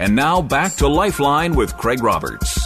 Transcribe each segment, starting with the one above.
And now back to Lifeline with Craig Roberts.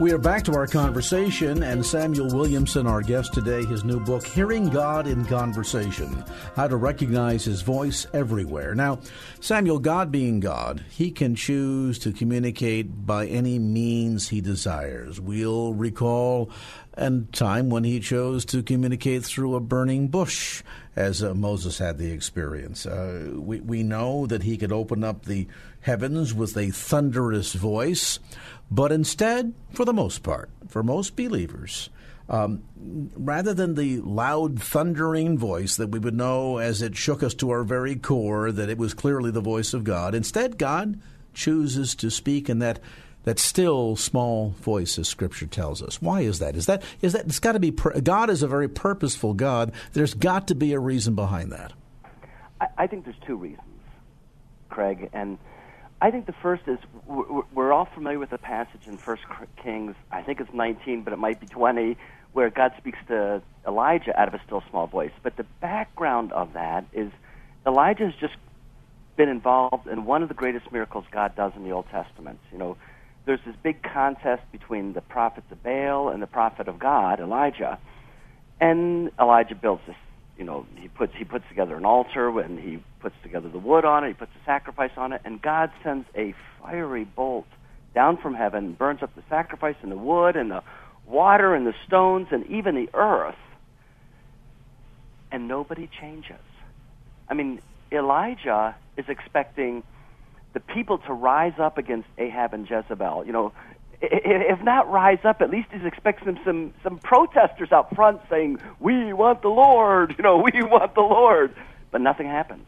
We are back to our conversation, and Samuel Williamson, our guest today, his new book, Hearing God in Conversation How to Recognize His Voice Everywhere. Now, Samuel, God being God, he can choose to communicate by any means he desires. We'll recall a time when he chose to communicate through a burning bush, as uh, Moses had the experience. Uh, we, we know that he could open up the heavens with a thunderous voice. But instead, for the most part, for most believers, um, rather than the loud, thundering voice that we would know as it shook us to our very core that it was clearly the voice of God, instead, God chooses to speak in that that still small voice as scripture tells us. Why is that? Is that is that it's got to be god is a very purposeful god. There's got to be a reason behind that. I, I think there's two reasons craig and I think the first is we're all familiar with the passage in First Kings. I think it's 19, but it might be 20, where God speaks to Elijah out of a still small voice. But the background of that is Elijah has just been involved in one of the greatest miracles God does in the Old Testament. You know, there's this big contest between the prophets of Baal and the prophet of God, Elijah, and Elijah builds this you know, he puts he puts together an altar and he puts together the wood on it, he puts a sacrifice on it, and God sends a fiery bolt down from heaven, burns up the sacrifice and the wood and the water and the stones and even the earth, and nobody changes. I mean, Elijah is expecting the people to rise up against Ahab and Jezebel. You know, if not rise up, at least he's expecting some some some protesters out front saying, "We want the Lord," you know, "We want the Lord," but nothing happens.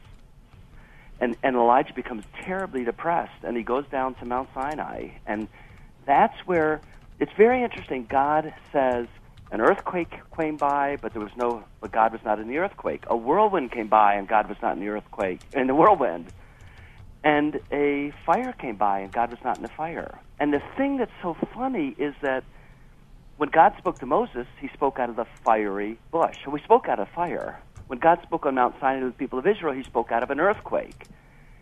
And and Elijah becomes terribly depressed, and he goes down to Mount Sinai, and that's where it's very interesting. God says an earthquake came by, but there was no, but God was not in the earthquake. A whirlwind came by, and God was not in the earthquake, in the whirlwind. And a fire came by, and God was not in the fire. And the thing that's so funny is that when God spoke to Moses, he spoke out of the fiery bush. So he spoke out of fire. When God spoke on Mount Sinai to the people of Israel, he spoke out of an earthquake.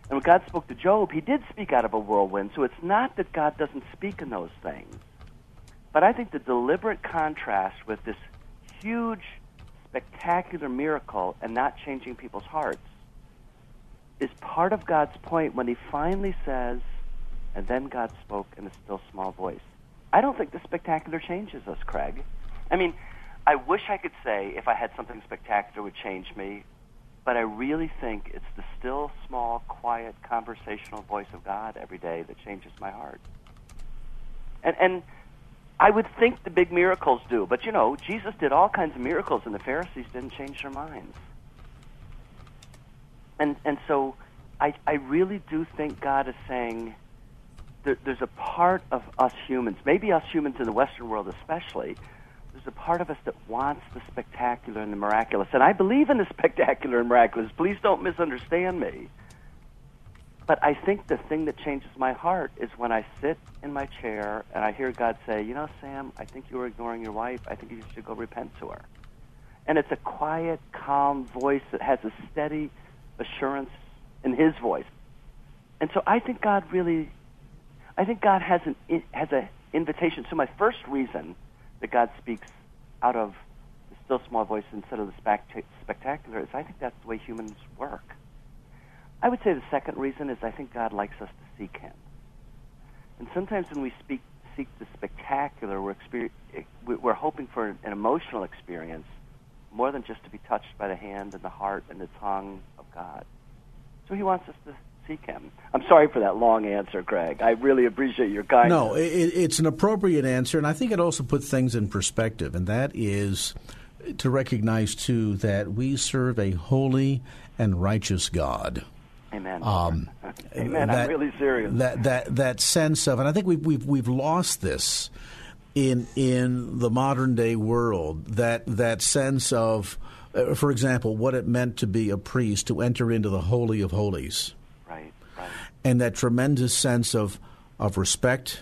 And when God spoke to Job, he did speak out of a whirlwind. So it's not that God doesn't speak in those things. But I think the deliberate contrast with this huge, spectacular miracle and not changing people's hearts is part of God's point when he finally says, and then God spoke in a still small voice. I don't think the spectacular changes us, Craig. I mean, I wish I could say if I had something spectacular would change me, but I really think it's the still, small, quiet, conversational voice of God every day that changes my heart. And, and I would think the big miracles do, but you know, Jesus did all kinds of miracles, and the Pharisees didn't change their minds and and so I I really do think God is saying there, there's a part of us humans, maybe us humans in the Western world especially. There's a part of us that wants the spectacular and the miraculous, and I believe in the spectacular and miraculous. Please don't misunderstand me. But I think the thing that changes my heart is when I sit in my chair and I hear God say, "You know, Sam, I think you were ignoring your wife. I think you should go repent to her." And it's a quiet, calm voice that has a steady assurance in His voice. And so I think God really, I think God has an has an invitation. So my first reason that God speaks out of the still small voice instead of the spectacular is I think that's the way humans work. I would say the second reason is I think God likes us to seek Him. And sometimes when we speak, seek the spectacular, we're, we're hoping for an emotional experience more than just to be touched by the hand and the heart and the tongue of God. So he wants us to I'm sorry for that long answer, Craig. I really appreciate your kindness. No, it, it's an appropriate answer, and I think it also puts things in perspective, and that is to recognize, too, that we serve a holy and righteous God. Amen. Um, Amen. That, I'm really serious. That that that sense of, and I think we've we've we've lost this in in the modern day world. That that sense of, uh, for example, what it meant to be a priest to enter into the holy of holies. And that tremendous sense of of respect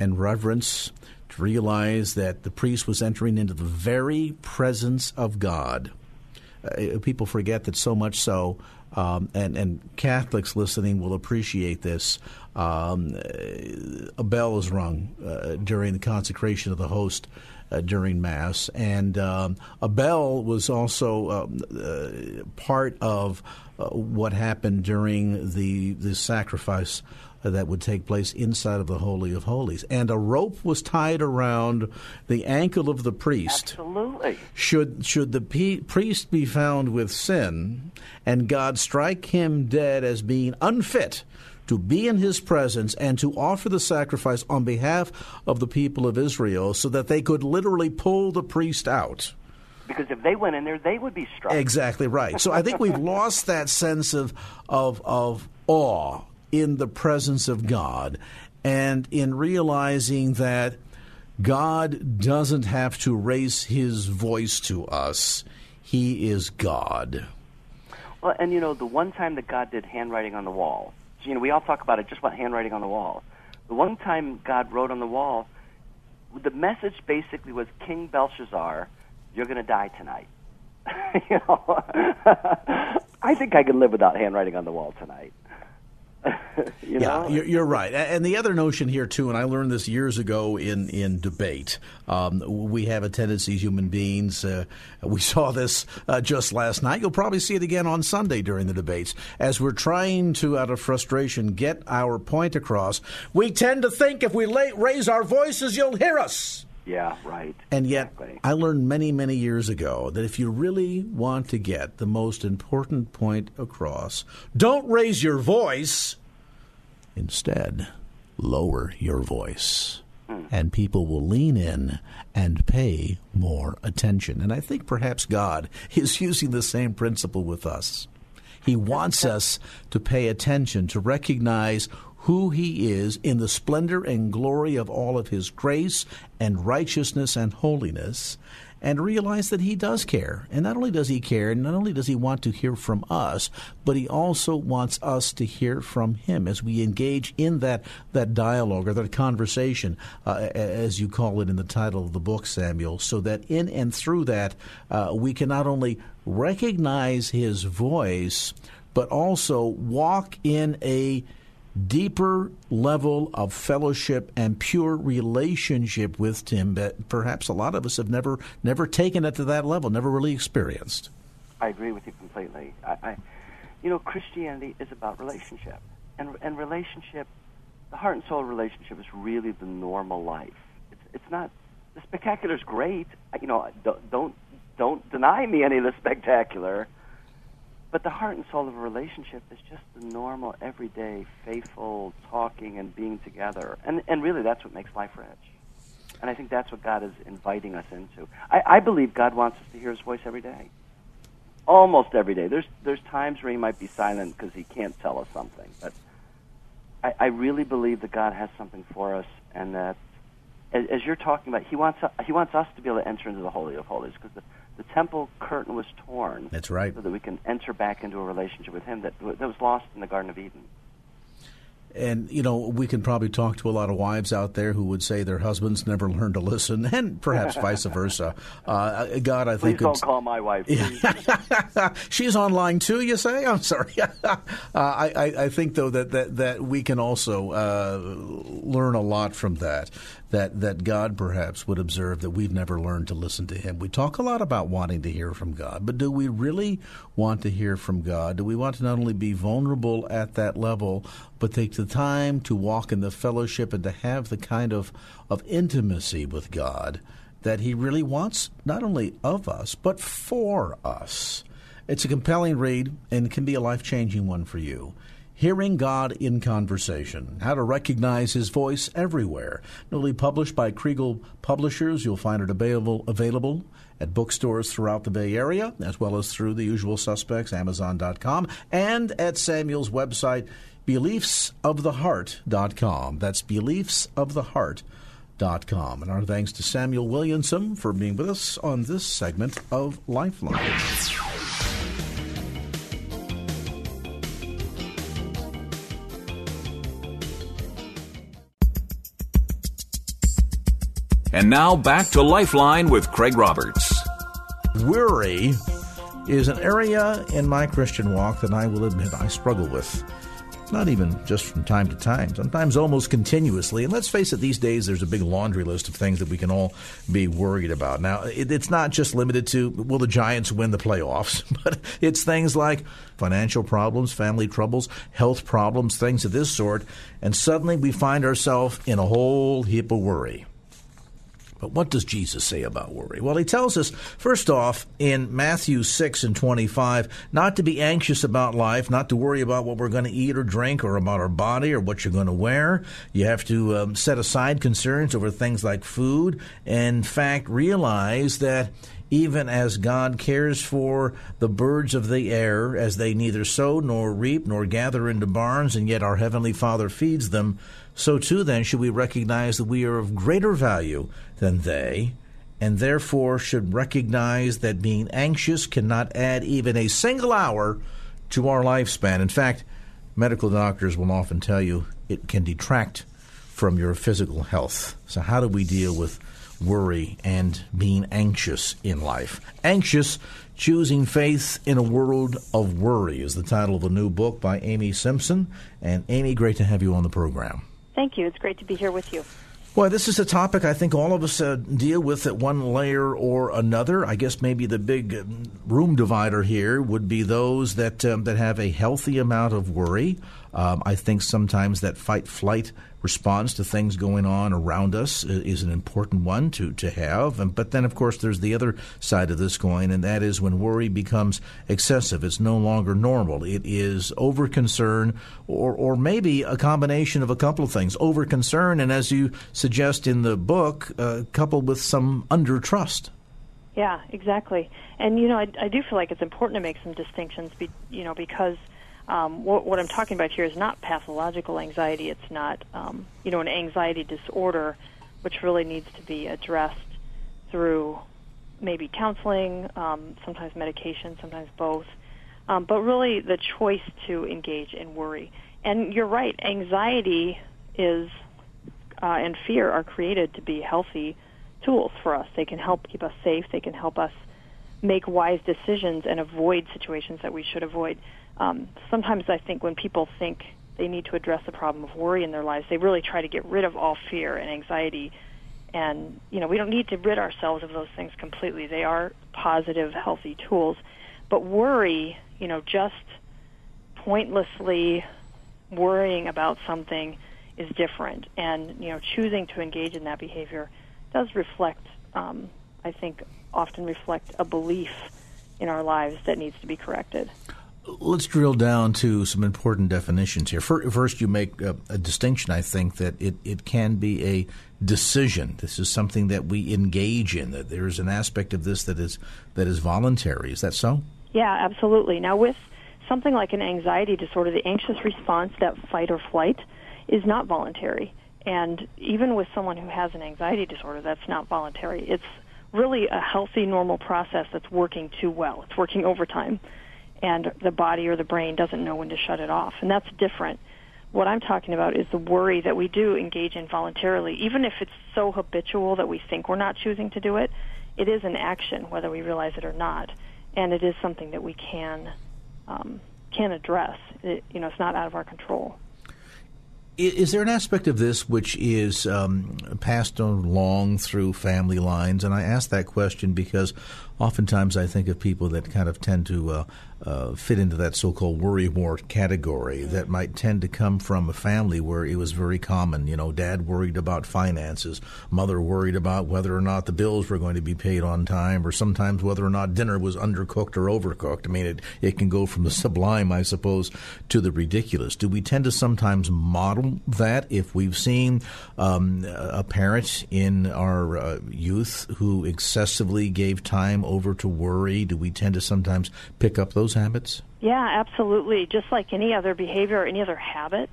and reverence to realize that the priest was entering into the very presence of God. Uh, people forget that so much so um, and, and Catholics listening will appreciate this. Um, a bell is rung uh, during the consecration of the host uh, during Mass, and um, a bell was also um, uh, part of uh, Uh, what happened during the the sacrifice that would take place inside of the Holy of Holies. And a rope was tied around the ankle of the priest. Absolutely. Should, should the pe- priest be found with sin and God strike him dead as being unfit to be in his presence and to offer the sacrifice on behalf of the people of Israel so that they could literally pull the priest out because if they went in there, they would be struck. Exactly right. So I think we've lost that sense of of of awe in the presence of God and in realizing that God doesn't have to raise his voice to us. He is God. Well, and you know, the one time that God did handwriting on the wall, you know, we all talk about it just about handwriting on the wall. The one time God wrote on the wall, the message basically was King Belshazzar, you're going to die tonight. you know, I think I can live without handwriting on the wall tonight. you know? Yeah, you're, you're, right. And the other notion here too, and I learned this years ago in in debate. Um, we have a tendency, as human beings. Uh, we saw this uh, just last night. You'll probably see it again on Sunday during the debates as we're trying to, out of frustration, get our point across. We tend to think if we raise our voices, you'll hear us. Yeah, right. And yet, exactly. I learned many, many years ago that if you really want to get the most important point across, don't raise your voice. Instead, lower your voice. Hmm. And people will lean in and pay more attention. And I think perhaps God is using the same principle with us. He wants us to pay attention, to recognize who he is in the splendor and glory of all of his grace and righteousness and holiness, and realize that he does care. And not only does he care, and not only does he want to hear from us, but he also wants us to hear from him as we engage in that, that dialogue or that conversation, uh, as you call it in the title of the book, Samuel, so that in and through that, uh, we can not only recognize his voice, but also walk in a deeper level of fellowship and pure relationship with Him that perhaps a lot of us have never never taken it to that level, never really experienced. I agree with you completely. I, I you know, Christianity is about relationship, and and relationship, the heart and soul relationship is really the normal life. It's it's not the spectacular is great. You know, don't don't, don't deny me any of the spectacular but the heart and soul of a relationship is just the normal, everyday, faithful talking and being together. And, and really, that's what makes life rich. And I think that's what God is inviting us into. I, I believe God wants us to hear His voice every day. Almost every day. There's, there's times where He might be silent because He can't tell us something. But I, I really believe that God has something for us and that as, as you're talking about, He wants, he wants us to be able to enter into the Holy of Holies because the, the temple curtain was torn. That's right. So that we can enter back into a relationship with Him that, that was lost in the Garden of Eden. And, you know, we can probably talk to a lot of wives out there who would say their husbands never learned to listen, and perhaps vice versa. Uh, God, I think. Please don't call my wife. She's online too, you say? I'm sorry. uh, I, I, think, though, that, that, that we can also uh, learn a lot from that that that God perhaps would observe that we've never learned to listen to Him. We talk a lot about wanting to hear from God, but do we really want to hear from God? Do we want to not only be vulnerable at that level, but take the time to walk in the fellowship and to have the kind of of intimacy with God that He really wants, not only of us but for us? It's a compelling read and can be a life changing one for you Hearing God in Conversation How to Recognize His Voice Everywhere. Newly published by Kregel Publishers. You'll find it available, available at bookstores throughout the Bay Area, as well as through the usual suspects, Amazon.com, and at Samuel's website, beliefsoftheheart.com. That's beliefsoftheheart.com. And our thanks to Samuel Williamson for being with us on this segment of Lifeline. And now back to Lifeline with Craig Roberts. Worry is an area in my Christian walk that I will admit I struggle with. Not even just from time to time, sometimes almost continuously. And let's face it, these days there's a big laundry list of things that we can all be worried about. Now, it, it's not just limited to will the Giants win the playoffs, but it's things like financial problems, family troubles, health problems, things of this sort. And suddenly we find ourselves in a whole heap of worry. But what does Jesus say about worry? Well, he tells us, first off, in Matthew 6 and 25, not to be anxious about life, not to worry about what we're going to eat or drink or about our body or what you're going to wear. You have to um, set aside concerns over things like food. In fact, realize that even as God cares for the birds of the air, as they neither sow nor reap nor gather into barns, and yet our Heavenly Father feeds them, so too then should we recognize that we are of greater value than they, and therefore should recognize that being anxious cannot add even a single hour to our lifespan. In fact, medical doctors will often tell you it can detract from your physical health. So, how do we deal with worry and being anxious in life? Anxious, choosing faith in a world of worry is the title of a new book by Amy Simpson. And, Amy, great to have you on the program. Thank you. It's great to be here with you. Well, this is a topic I think all of us uh, deal with at one layer or another. I guess maybe the big um, room divider here would be those that um, that have a healthy amount of worry. Um, I think sometimes that fight flight response to things going on around us is an important one to, to have. And, but then, of course, there's the other side of this coin, and that is when worry becomes excessive. It's no longer normal. It is over concern, or, or maybe a combination of a couple of things over concern, and as you suggest in the book, uh, coupled with some under trust. Yeah, exactly. And you know, I, I do feel like it's important to make some distinctions, be, you know, because um, what, what, I'm talking about here is not pathological anxiety. It's not, um, you know, an anxiety disorder, which really needs to be addressed through maybe counseling, um, sometimes medication, sometimes both. Um, but really, the choice to engage in worry. And you're right, anxiety is uh, and fear are created to be healthy tools for us. They can help keep us safe. They can help us make wise decisions and avoid situations that we should avoid um, sometimes I think when people think they need to address the problem of worry in their lives, they really try to get rid of all fear and anxiety. And you know, we don't need to rid ourselves of those things completely. They are positive, healthy tools. But worry, you know, just pointlessly worrying about something is different. And you know, choosing to engage in that behavior does reflect, um, I think, often reflect a belief in our lives that needs to be corrected. Let's drill down to some important definitions here. First, you make a, a, distinction, I think, that it, it can be a decision. This is something that we engage in, that there's an aspect of this that is, that is voluntary. Is that so? Yeah, absolutely. Now, with something like an anxiety disorder, the anxious response, that fight or flight, is not voluntary. And even with someone who has an anxiety disorder, that's not voluntary. It's really a healthy, normal process that's working too well. It's working overtime and the body or the brain doesn't know when to shut it off. And that's different. What I'm talking about is the worry that we do engage in voluntarily, even if it's so habitual that we think we're not choosing to do it. It is an action, whether we realize it or not, and it is something that we can um, can address. It, you know, it's not out of our control. Is there an aspect of this which is um, passed along through family lines? And I ask that question because oftentimes I think of people that kind of tend to uh, uh, fit into that so-called worry wart category that might tend to come from a family where it was very common. You know, dad worried about finances, mother worried about whether or not the bills were going to be paid on time, or sometimes whether or not dinner was undercooked or overcooked. I mean, it, it can go from the sublime, I suppose, to the ridiculous. Do we tend to sometimes model that if we've seen um, a parent in our uh, youth who excessively gave time over to worry? Do we tend to sometimes pick up those those habits? Yeah, absolutely. Just like any other behavior or any other habit,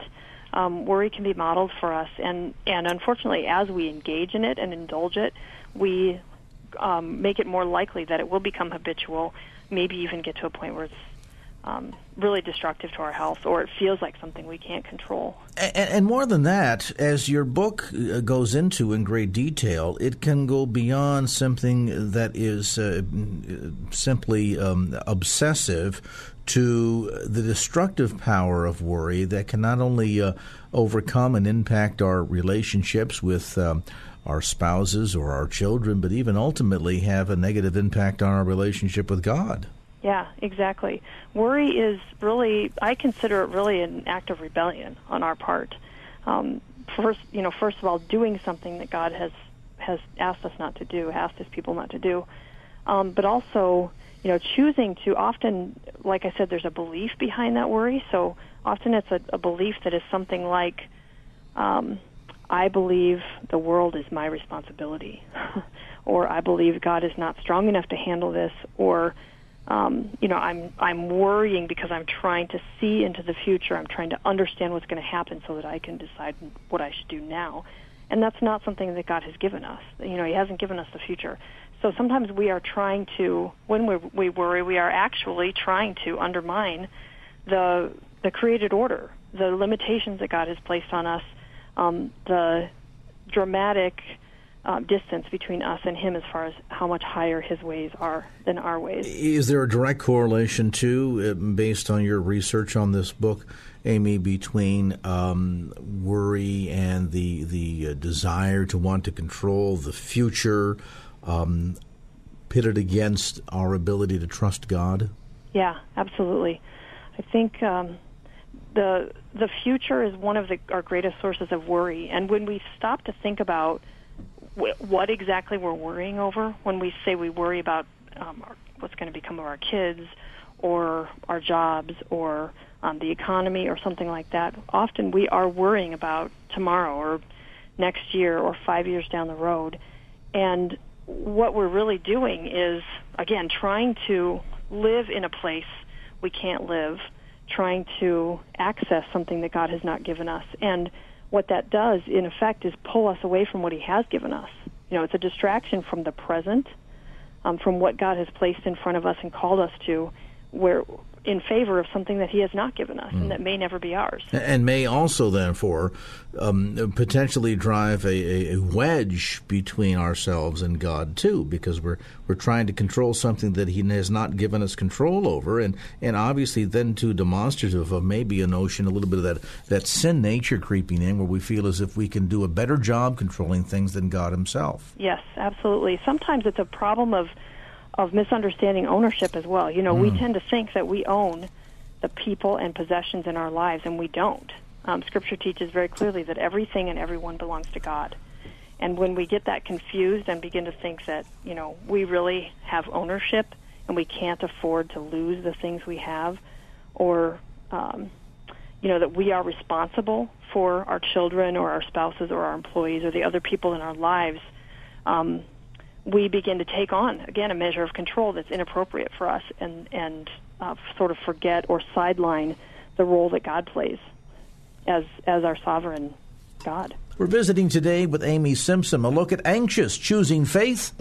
um, worry can be modeled for us. And, and unfortunately, as we engage in it and indulge it, we um, make it more likely that it will become habitual, maybe even get to a point where it's um, really destructive to our health, or it feels like something we can't control. And, and, more than that, as your book uh, goes into in great detail, it can go beyond something that is uh, simply um, obsessive to the destructive power of worry that can not only uh, overcome and impact our relationships with. Um, our spouses or our children, but even ultimately have a negative impact on our relationship with God. Yeah, exactly. Worry is really, I consider it really an act of rebellion on our part. Um, first, you know, first of all, doing something that God has has asked us not to do, asked His people not to do, um, but also, you know, choosing to. Often, like I said, there's a belief behind that worry. So often, it's a, a belief that is something like, um, "I believe the world is my responsibility," or "I believe God is not strong enough to handle this," or um, you know, I'm I'm worrying because I'm trying to see into the future. I'm trying to understand what's going to happen so that I can decide what I should do now. And that's not something that God has given us. You know, He hasn't given us the future. So sometimes we are trying to, when we, we worry, we are actually trying to undermine the the created order, the limitations that God has placed on us, um, the dramatic uh, distance between us and him as far as how much higher his ways are than our ways. Is there a direct correlation, too, uh, based on your research on this book, Amy, between um, worry and the the uh, desire to want to control the future, um, pitted against our ability to trust God? Yeah, absolutely. I think. Um, the the future is one of the, our greatest sources of worry, and when we stop to think about what exactly we're worrying over when we say we worry about um, what's going to become of our kids or our jobs or um, the economy or something like that. Often we are worrying about tomorrow or next year or five years down the road. And what we're really doing is, again, trying to live in a place we can't live, trying to access something that God has not given us. And what that does, in effect, is pull us away from what He has given us. You know, it's a distraction from the present, um, from what God has placed in front of us and called us to, where in favor of something that he has not given us mm. and that may never be ours. And may also, therefore, um, potentially drive a, a, wedge between ourselves and God, too, because we're, we're trying to control something that he has not given us control over. And, and obviously, then, too, demonstrative of maybe a notion, a little bit of that, that sin nature creeping in, where we feel as if we can do a better job controlling things than God himself. Yes, absolutely. Sometimes it's a problem of of misunderstanding ownership as well. You know, mm. we tend to think that we own the people and possessions in our lives, and we don't. Um, scripture teaches very clearly that everything and everyone belongs to God. And when we get that confused and begin to think that, you know, we really have ownership and we can't afford to lose the things we have, or, um, you know, that we are responsible for our children or our spouses or our employees or the other people in our lives, um, we begin to take on again a measure of control that's inappropriate for us and and uh, sort of forget or sideline the role that God plays as as our sovereign God. We're visiting today with Amy Simpson, a look at anxious choosing faith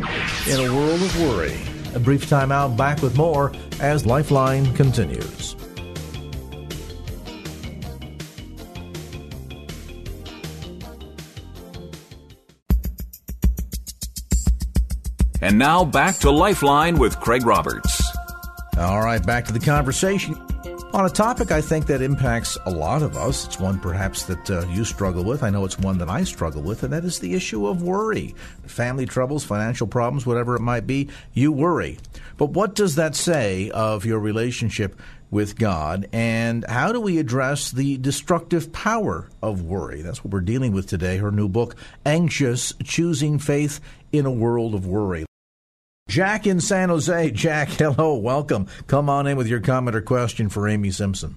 in a world of worry. A brief time out, back with more as Lifeline continues. And now back to Lifeline with Craig Roberts. All right, back to the conversation. On a topic I think that impacts a lot of us, it's one perhaps that uh, you struggle with. I know it's one that I struggle with, and that is the issue of worry. Family troubles, financial problems, whatever it might be, you worry. But what does that say of your relationship with God, and how do we address the destructive power of worry? That's what we're dealing with today. Her new book, Anxious Choosing Faith in a World of Worry. Jack in San Jose. Jack, hello, welcome. Come on in with your comment or question for Amy Simpson.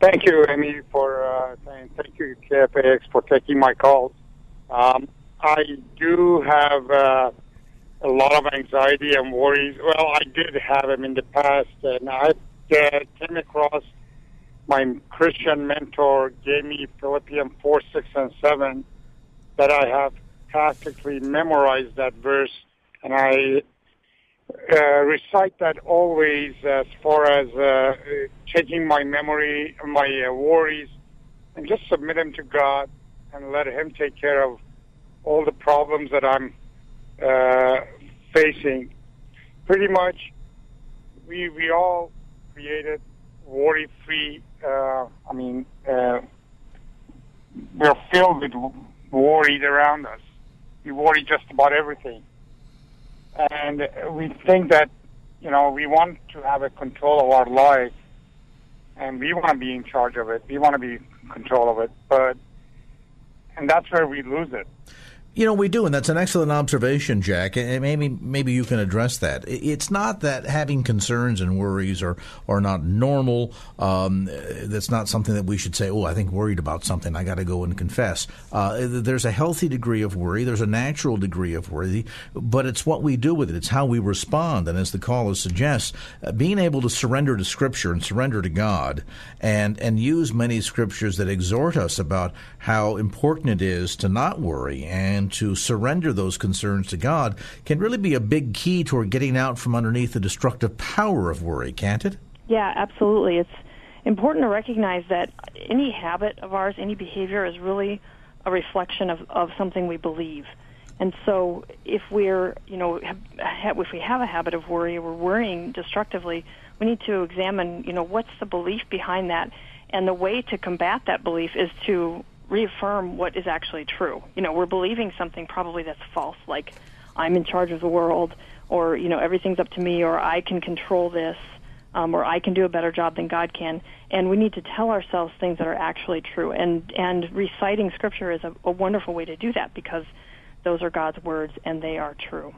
Thank you, Amy, for uh, saying thank you, KFAX, for taking my calls. Um, I do have uh, a lot of anxiety and worries. Well, I did have them in the past, and I uh, came across my Christian mentor gave me Philippians 4, 6, and 7 that I have practically memorized that verse, and I uh, recite that always as far as uh, taking my memory, my uh, worries, and just submit them to God and let Him take care of all the problems that I'm uh, facing. Pretty much, we we all created worry-free. Uh, I mean, uh, we're filled with worries around us. We worry just about everything and we think that you know we want to have a control of our life, and we want to be in charge of it. We want to be in control of it, but and that's where we lose it. You know, we do, and that's an excellent observation, Jack. And maybe maybe you can address that. It's not that having concerns and worries are are not normal. Um, that's not something that we should say. Oh, I think worried about something. I got to go and confess. Uh, there's a healthy degree of worry. There's a natural degree of worry, but it's what we do with it. It's how we respond. And as the caller suggests, uh, being able to surrender to Scripture and surrender to God, and and use many scriptures that exhort us about how important it is to not worry and and to surrender those concerns to God can really be a big key toward getting out from underneath the destructive power of worry, can't it? Yeah, absolutely. It's important to recognize that any habit of ours, any behavior is really a reflection of, of something we believe. And so if we're, you know, if we have a habit of worry or we're worrying destructively, we need to examine, you know, what's the belief behind that? And the way to combat that belief is to reaffirm what is actually true. You know, we're believing something probably that's false, like I'm in charge of the world, or you know, everything's up to me, or I can control this, um, or I can do a better job than God can. And we need to tell ourselves things that are actually true. And and reciting Scripture is a, a wonderful way to do that because those are God's words and they are true.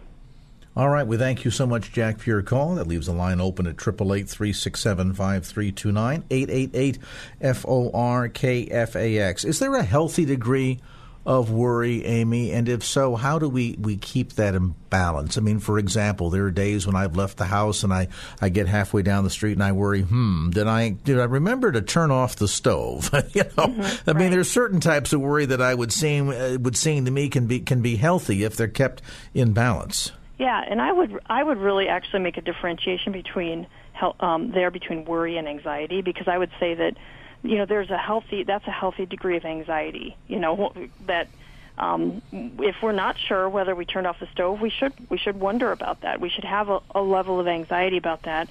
All right. We thank you so much, Jack, for your call. That leaves the line open at 888 367 5329 888 FORKFAX. Is there a healthy degree of worry, Amy? And if so, how do we, we keep that in balance? I mean, for example, there are days when I've left the house and I, I get halfway down the street and I worry, hmm, did I did I remember to turn off the stove? you know, mm-hmm, I mean, there's certain types of worry that I would seem uh, would seem to me can be can be healthy if they're kept in balance. Yeah, and I would I would really actually make a differentiation between um, there between worry and anxiety because I would say that you know there's a healthy that's a healthy degree of anxiety. You know that um, if we're not sure whether we turned off the stove, we should we should wonder about that. We should have a, a level of anxiety about that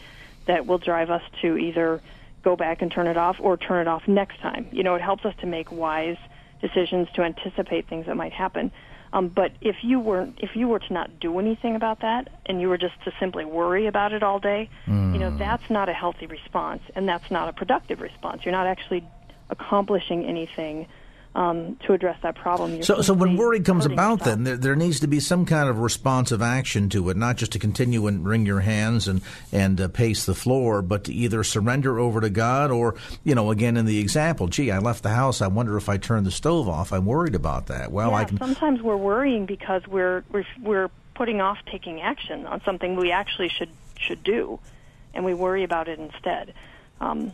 that will drive us to either go back and turn it off or turn it off next time. You know, it helps us to make wise decisions to anticipate things that might happen. Um, but if you were if you were to not do anything about that and you were just to simply worry about it all day, mm. you know hmm. that's not a healthy response and that's not a productive response. You're not actually accomplishing anything um, to address that problem. so, so when worry comes about, yourself. then there, there, needs to be some kind of responsive action to it, not just to continue and wring your hands and and uh, pace the floor, but to either surrender over to God or, you know, again in the example, gee, I left the house. I wonder if I turned the stove off. I'm worried about that. Well, yeah, I can. Sometimes we're worrying because we're we're, we're putting off taking action on something we actually should should do, and we worry about it instead. Um,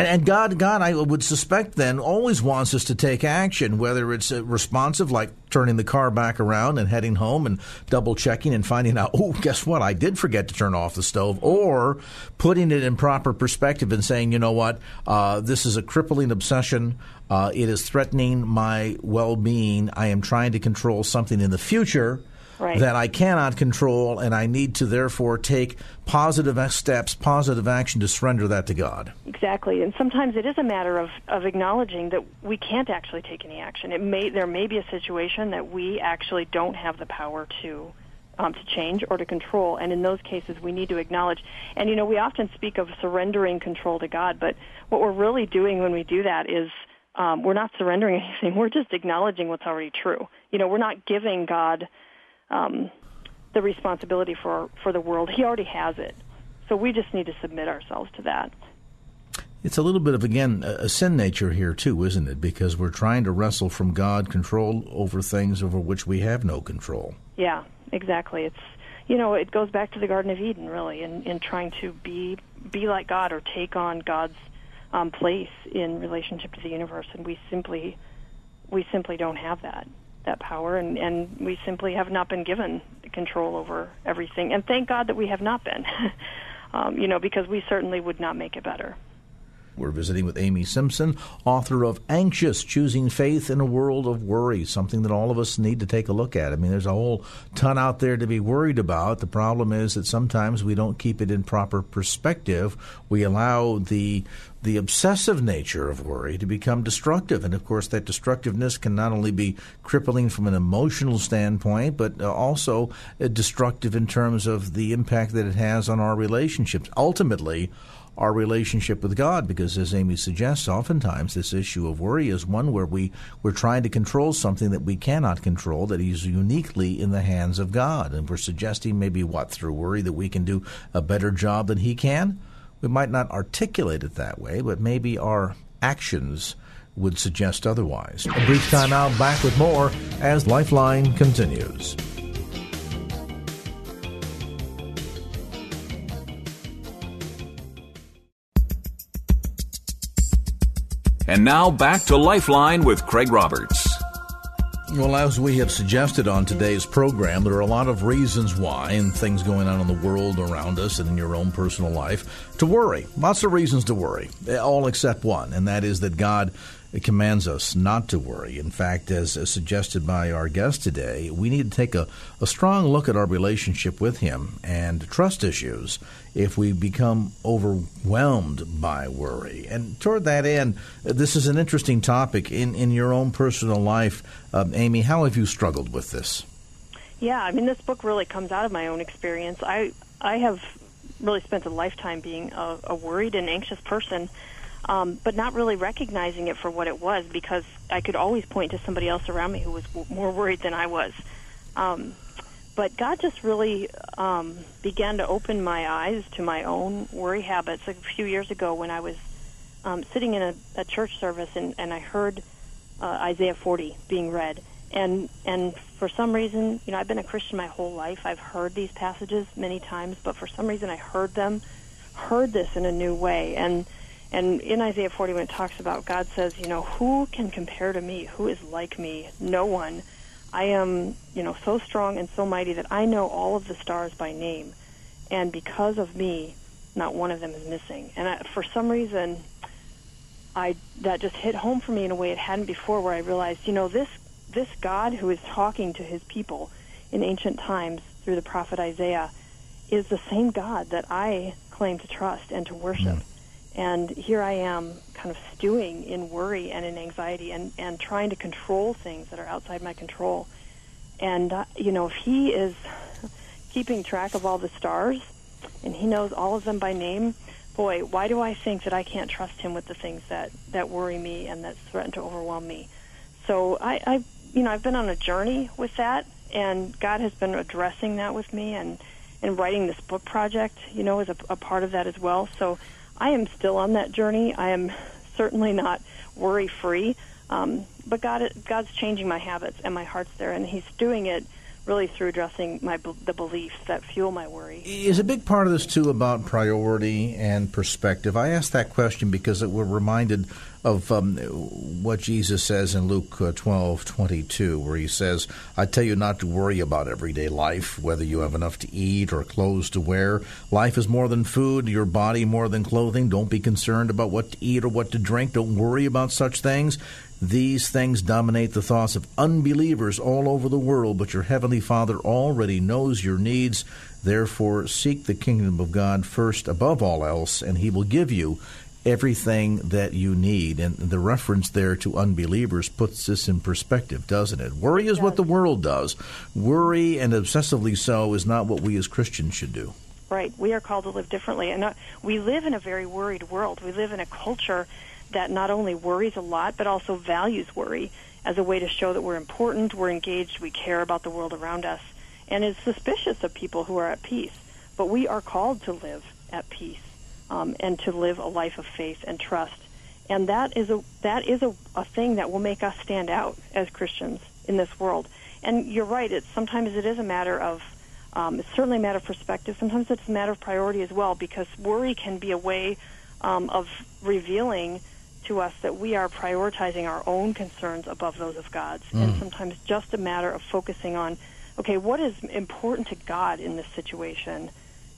and, and, God, God, I would suspect then always wants us to take action, whether it's uh, responsive, like turning the car back around and heading home and double checking and finding out, oh, guess what? I did forget to turn off the stove, or putting it in proper perspective and saying, you know what? Uh, this is a crippling obsession. Uh, it is threatening my well being. I am trying to control something in the future right. that I cannot control, and I need to therefore take positive steps, positive action to surrender that to God. Exactly, and sometimes it is a matter of, of acknowledging that we can't actually take any action. It may there may be a situation that we actually don't have the power to um, to change or to control, and in those cases we need to acknowledge. And you know, we often speak of surrendering control to God, but what we're really doing when we do that is um, we're not surrendering anything. We're just acknowledging what's already true. You know, we're not giving God um, the responsibility for for the world. He already has it. So we just need to submit ourselves to that. It's a little bit of again a sin nature here too, isn't it? Because we're trying to wrestle from God control over things over which we have no control. Yeah, exactly. It's you know it goes back to the Garden of Eden really, in in trying to be be like God or take on God's um, place in relationship to the universe, and we simply we simply don't have that that power, and and we simply have not been given control over everything. And thank God that we have not been, um, you know, because we certainly would not make it better. We're visiting with Amy Simpson, author of Anxious Choosing Faith in a World of Worry, something that all of us need to take a look at. I mean, there's a whole ton out there to be worried about. The problem is that sometimes we don't keep it in proper perspective. We allow the the obsessive nature of worry to become destructive. And of course, that destructiveness can not only be crippling from an emotional standpoint, but uh, also uh, destructive in terms of the impact that it has on our relationships. Ultimately, our relationship with God because as Amy suggests oftentimes this issue of worry is one where we we're trying to control something that we cannot control that is uniquely in the hands of God. And we're suggesting maybe what through worry that we can do a better job than he can? We might not articulate it that way but maybe our actions would suggest otherwise. A brief time out back with more as lifeline continues And now back to Lifeline with Craig Roberts. Well, as we have suggested on today's program, there are a lot of reasons why, and things going on in the world around us and in your own personal life, to worry. Lots of reasons to worry, all except one, and that is that God it commands us not to worry. In fact, as, as, suggested by our guest today, we need to take a, a strong look at our relationship with Him and trust issues if we become overwhelmed by worry. And toward that end, this is an interesting topic in, in your own personal life. Um, Amy, how have you struggled with this? Yeah, I mean, this book really comes out of my own experience. I, I have really spent a lifetime being a, a worried and anxious person um, but not really recognizing it for what it was because I could always point to somebody else around me who was w- more worried than I was. Um, but God just really um, began to open my eyes to my own worry habits a few years ago when I was um, sitting in a, a church service and, and I heard uh, Isaiah 40 being read. And and for some reason, you know, I've been a Christian my whole life. I've heard these passages many times, but for some reason, I heard them, heard this in a new way, and and in Isaiah 40, when it talks about God says, you know, who can compare to me? Who is like me? No one. I am, you know, so strong and so mighty that I know all of the stars by name. And because of me, not one of them is missing. And I, for some reason, I that just hit home for me in a way it hadn't before, where I realized, you know, this this God who is talking to His people in ancient times through the prophet Isaiah is the same God that I claim to trust and to worship. Mm. And here I am kind of stewing in worry and in anxiety and, and trying to control things that are outside my control. And, uh, you know, if he is keeping track of all the stars and he knows all of them by name, boy, why do I think that I can't trust him with the things that, that worry me and that threaten to overwhelm me? So I, I, you know, I've been on a journey with that, and God has been addressing that with me, and, and writing this book project, you know, is a, a part of that as well. So I am still on that journey. I am certainly not worry free, um, but God, God's changing my habits and my heart's there, and He's doing it really through addressing my the beliefs that fuel my worry. Is a big part of this too about priority and perspective? I ask that question because we're reminded of um, what Jesus says in Luke twelve twenty two, where he says, "I tell you not to worry about everyday life, whether you have enough to eat or clothes to wear. Life is more than food, your body more than clothing. Don't be concerned about what to eat or what to drink. Don't worry about such things." These things dominate the thoughts of unbelievers all over the world, but your Heavenly Father already knows your needs. Therefore, seek the kingdom of God first above all else, and He will give you everything that you need. And the reference there to unbelievers puts this in perspective, doesn't it? Worry is what the world does. Worry, and obsessively so, is not what we as Christians should do. Right. We are called to live differently. And uh, we live in a very worried world. We live in a culture that not only worries a lot, but also values worry as a way to show that we're important, we're engaged, we care about the world around us, and is suspicious of people who are at peace. But we are called to live at peace um, and to live a life of faith and trust. And that is a that is a, a thing that will make us stand out as Christians in this world. And you're right. It's sometimes it is a matter of um, it's certainly a matter of perspective. Sometimes it's a matter of priority as well, because worry can be a way um, of revealing to us that we are prioritizing our own concerns above those of God's. Mm. And sometimes just a matter of focusing on, okay, what is important to God in this situation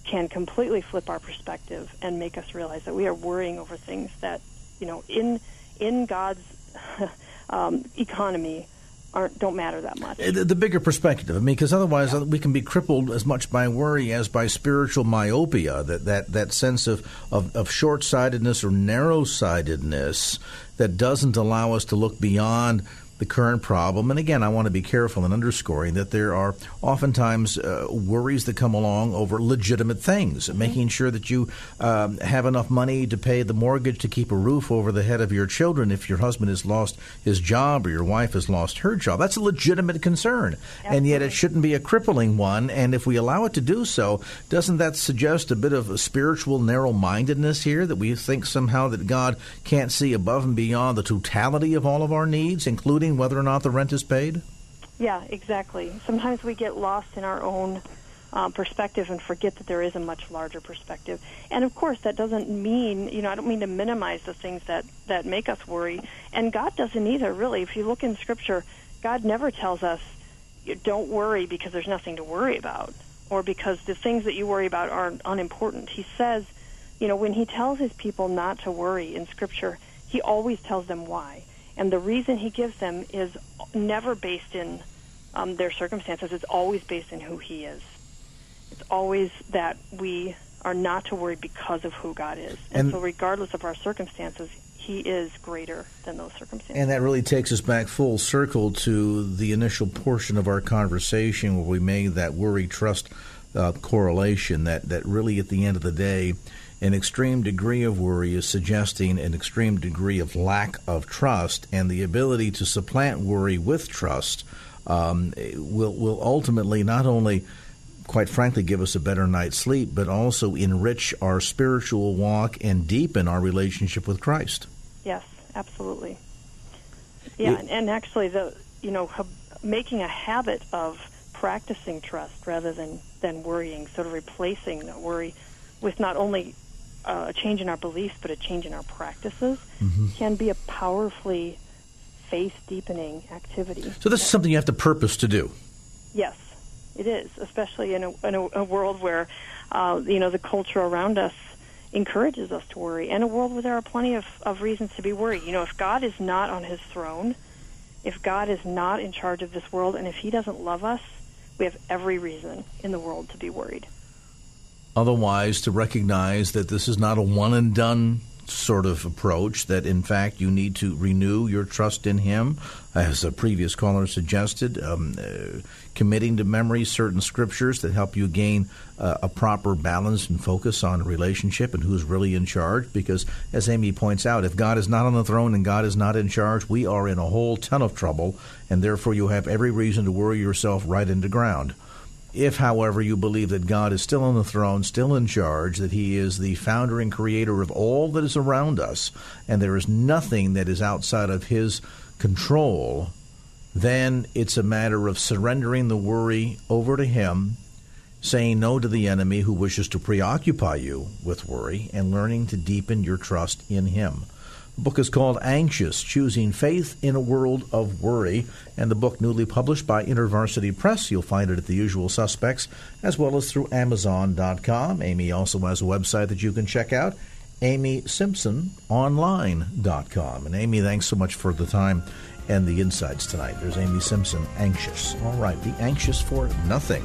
can completely flip our perspective and make us realize that we are worrying over things that, you know, in in God's um, economy aren't don't matter that much. Uh, the, the bigger perspective, I mean, because otherwise yeah. we can be crippled as much by worry as by spiritual myopia. That that that sense of of, of short sightedness or narrow sightedness that doesn't allow us to look beyond the current problem. And again, I want to be careful in underscoring that there are oftentimes uh, worries that come along over legitimate things, mm-hmm. making sure that you um, have enough money to pay the mortgage to keep a roof over the head of your children if your husband has lost his job or your wife has lost her job. That's a legitimate concern. Absolutely. And yet it shouldn't be a crippling one. And if we allow it to do so, doesn't that suggest a bit of a spiritual narrow mindedness here that we think somehow that God can't see above and beyond the totality of all of our needs, including whether or not the rent is paid? Yeah, exactly. Sometimes we get lost in our own um, perspective and forget that there is a much larger perspective. And of course, that doesn't mean, you know, I don't mean to minimize the things that, that make us worry. And God doesn't either, really. If you look in Scripture, God never tells us, don't worry because there's nothing to worry about or because the things that you worry about aren't unimportant. He says, you know, when He tells His people not to worry in Scripture, He always tells them why. And the reason he gives them is never based in um, their circumstances. It's always based in who he is. It's always that we are not to worry because of who God is. And, and so, regardless of our circumstances, he is greater than those circumstances. And that really takes us back full circle to the initial portion of our conversation where we made that worry trust uh, correlation that, that really, at the end of the day, an extreme degree of worry is suggesting an extreme degree of lack of trust, and the ability to supplant worry with trust um, will will ultimately not only quite frankly, give us a better night's sleep, but also enrich our spiritual walk and deepen our relationship with Christ. Yes, absolutely. Yeah, and, and actually, the you know, making a habit of practicing trust rather than than worrying, sort of replacing the worry with not only uh, a change in our beliefs, but a change in our practices, mm-hmm. can be a powerfully faith deepening activity. So, this is something you have to purpose to do. Yes, it is, especially in a, in a, a world where, uh, you know, the culture around us encourages us to worry, and a world where there are plenty of, of reasons to be worried. You know, if God is not on his throne, if God is not in charge of this world, and if he doesn't love us, we have every reason in the world to be worried otherwise to recognize that this is not a one and done sort of approach, that in fact you need to renew your trust in Him, as a previous caller suggested, um, uh, committing to memory certain scriptures that help you gain uh, a proper balance and focus on a relationship and who's really in charge. Because, as Amy points out, if God is not on the throne and God is not in charge, we are in a whole ton of trouble, and therefore you have every reason to worry yourself right into ground. If, however, you believe that God is still on the throne, still in charge, that He is the founder and creator of all that is around us, and there is nothing that is outside of His control, then it's a matter of surrendering the worry over to Him, saying no to the enemy who wishes to preoccupy you with worry, and learning to deepen your trust in Him. The book is called Anxious Choosing Faith in a World of Worry, and the book newly published by InterVarsity Press. You'll find it at the usual suspects as well as through Amazon.com. Amy also has a website that you can check out, AmySimpsonOnline.com. And Amy, thanks so much for the time and the insights tonight. There's Amy Simpson, anxious. All right, be anxious for nothing.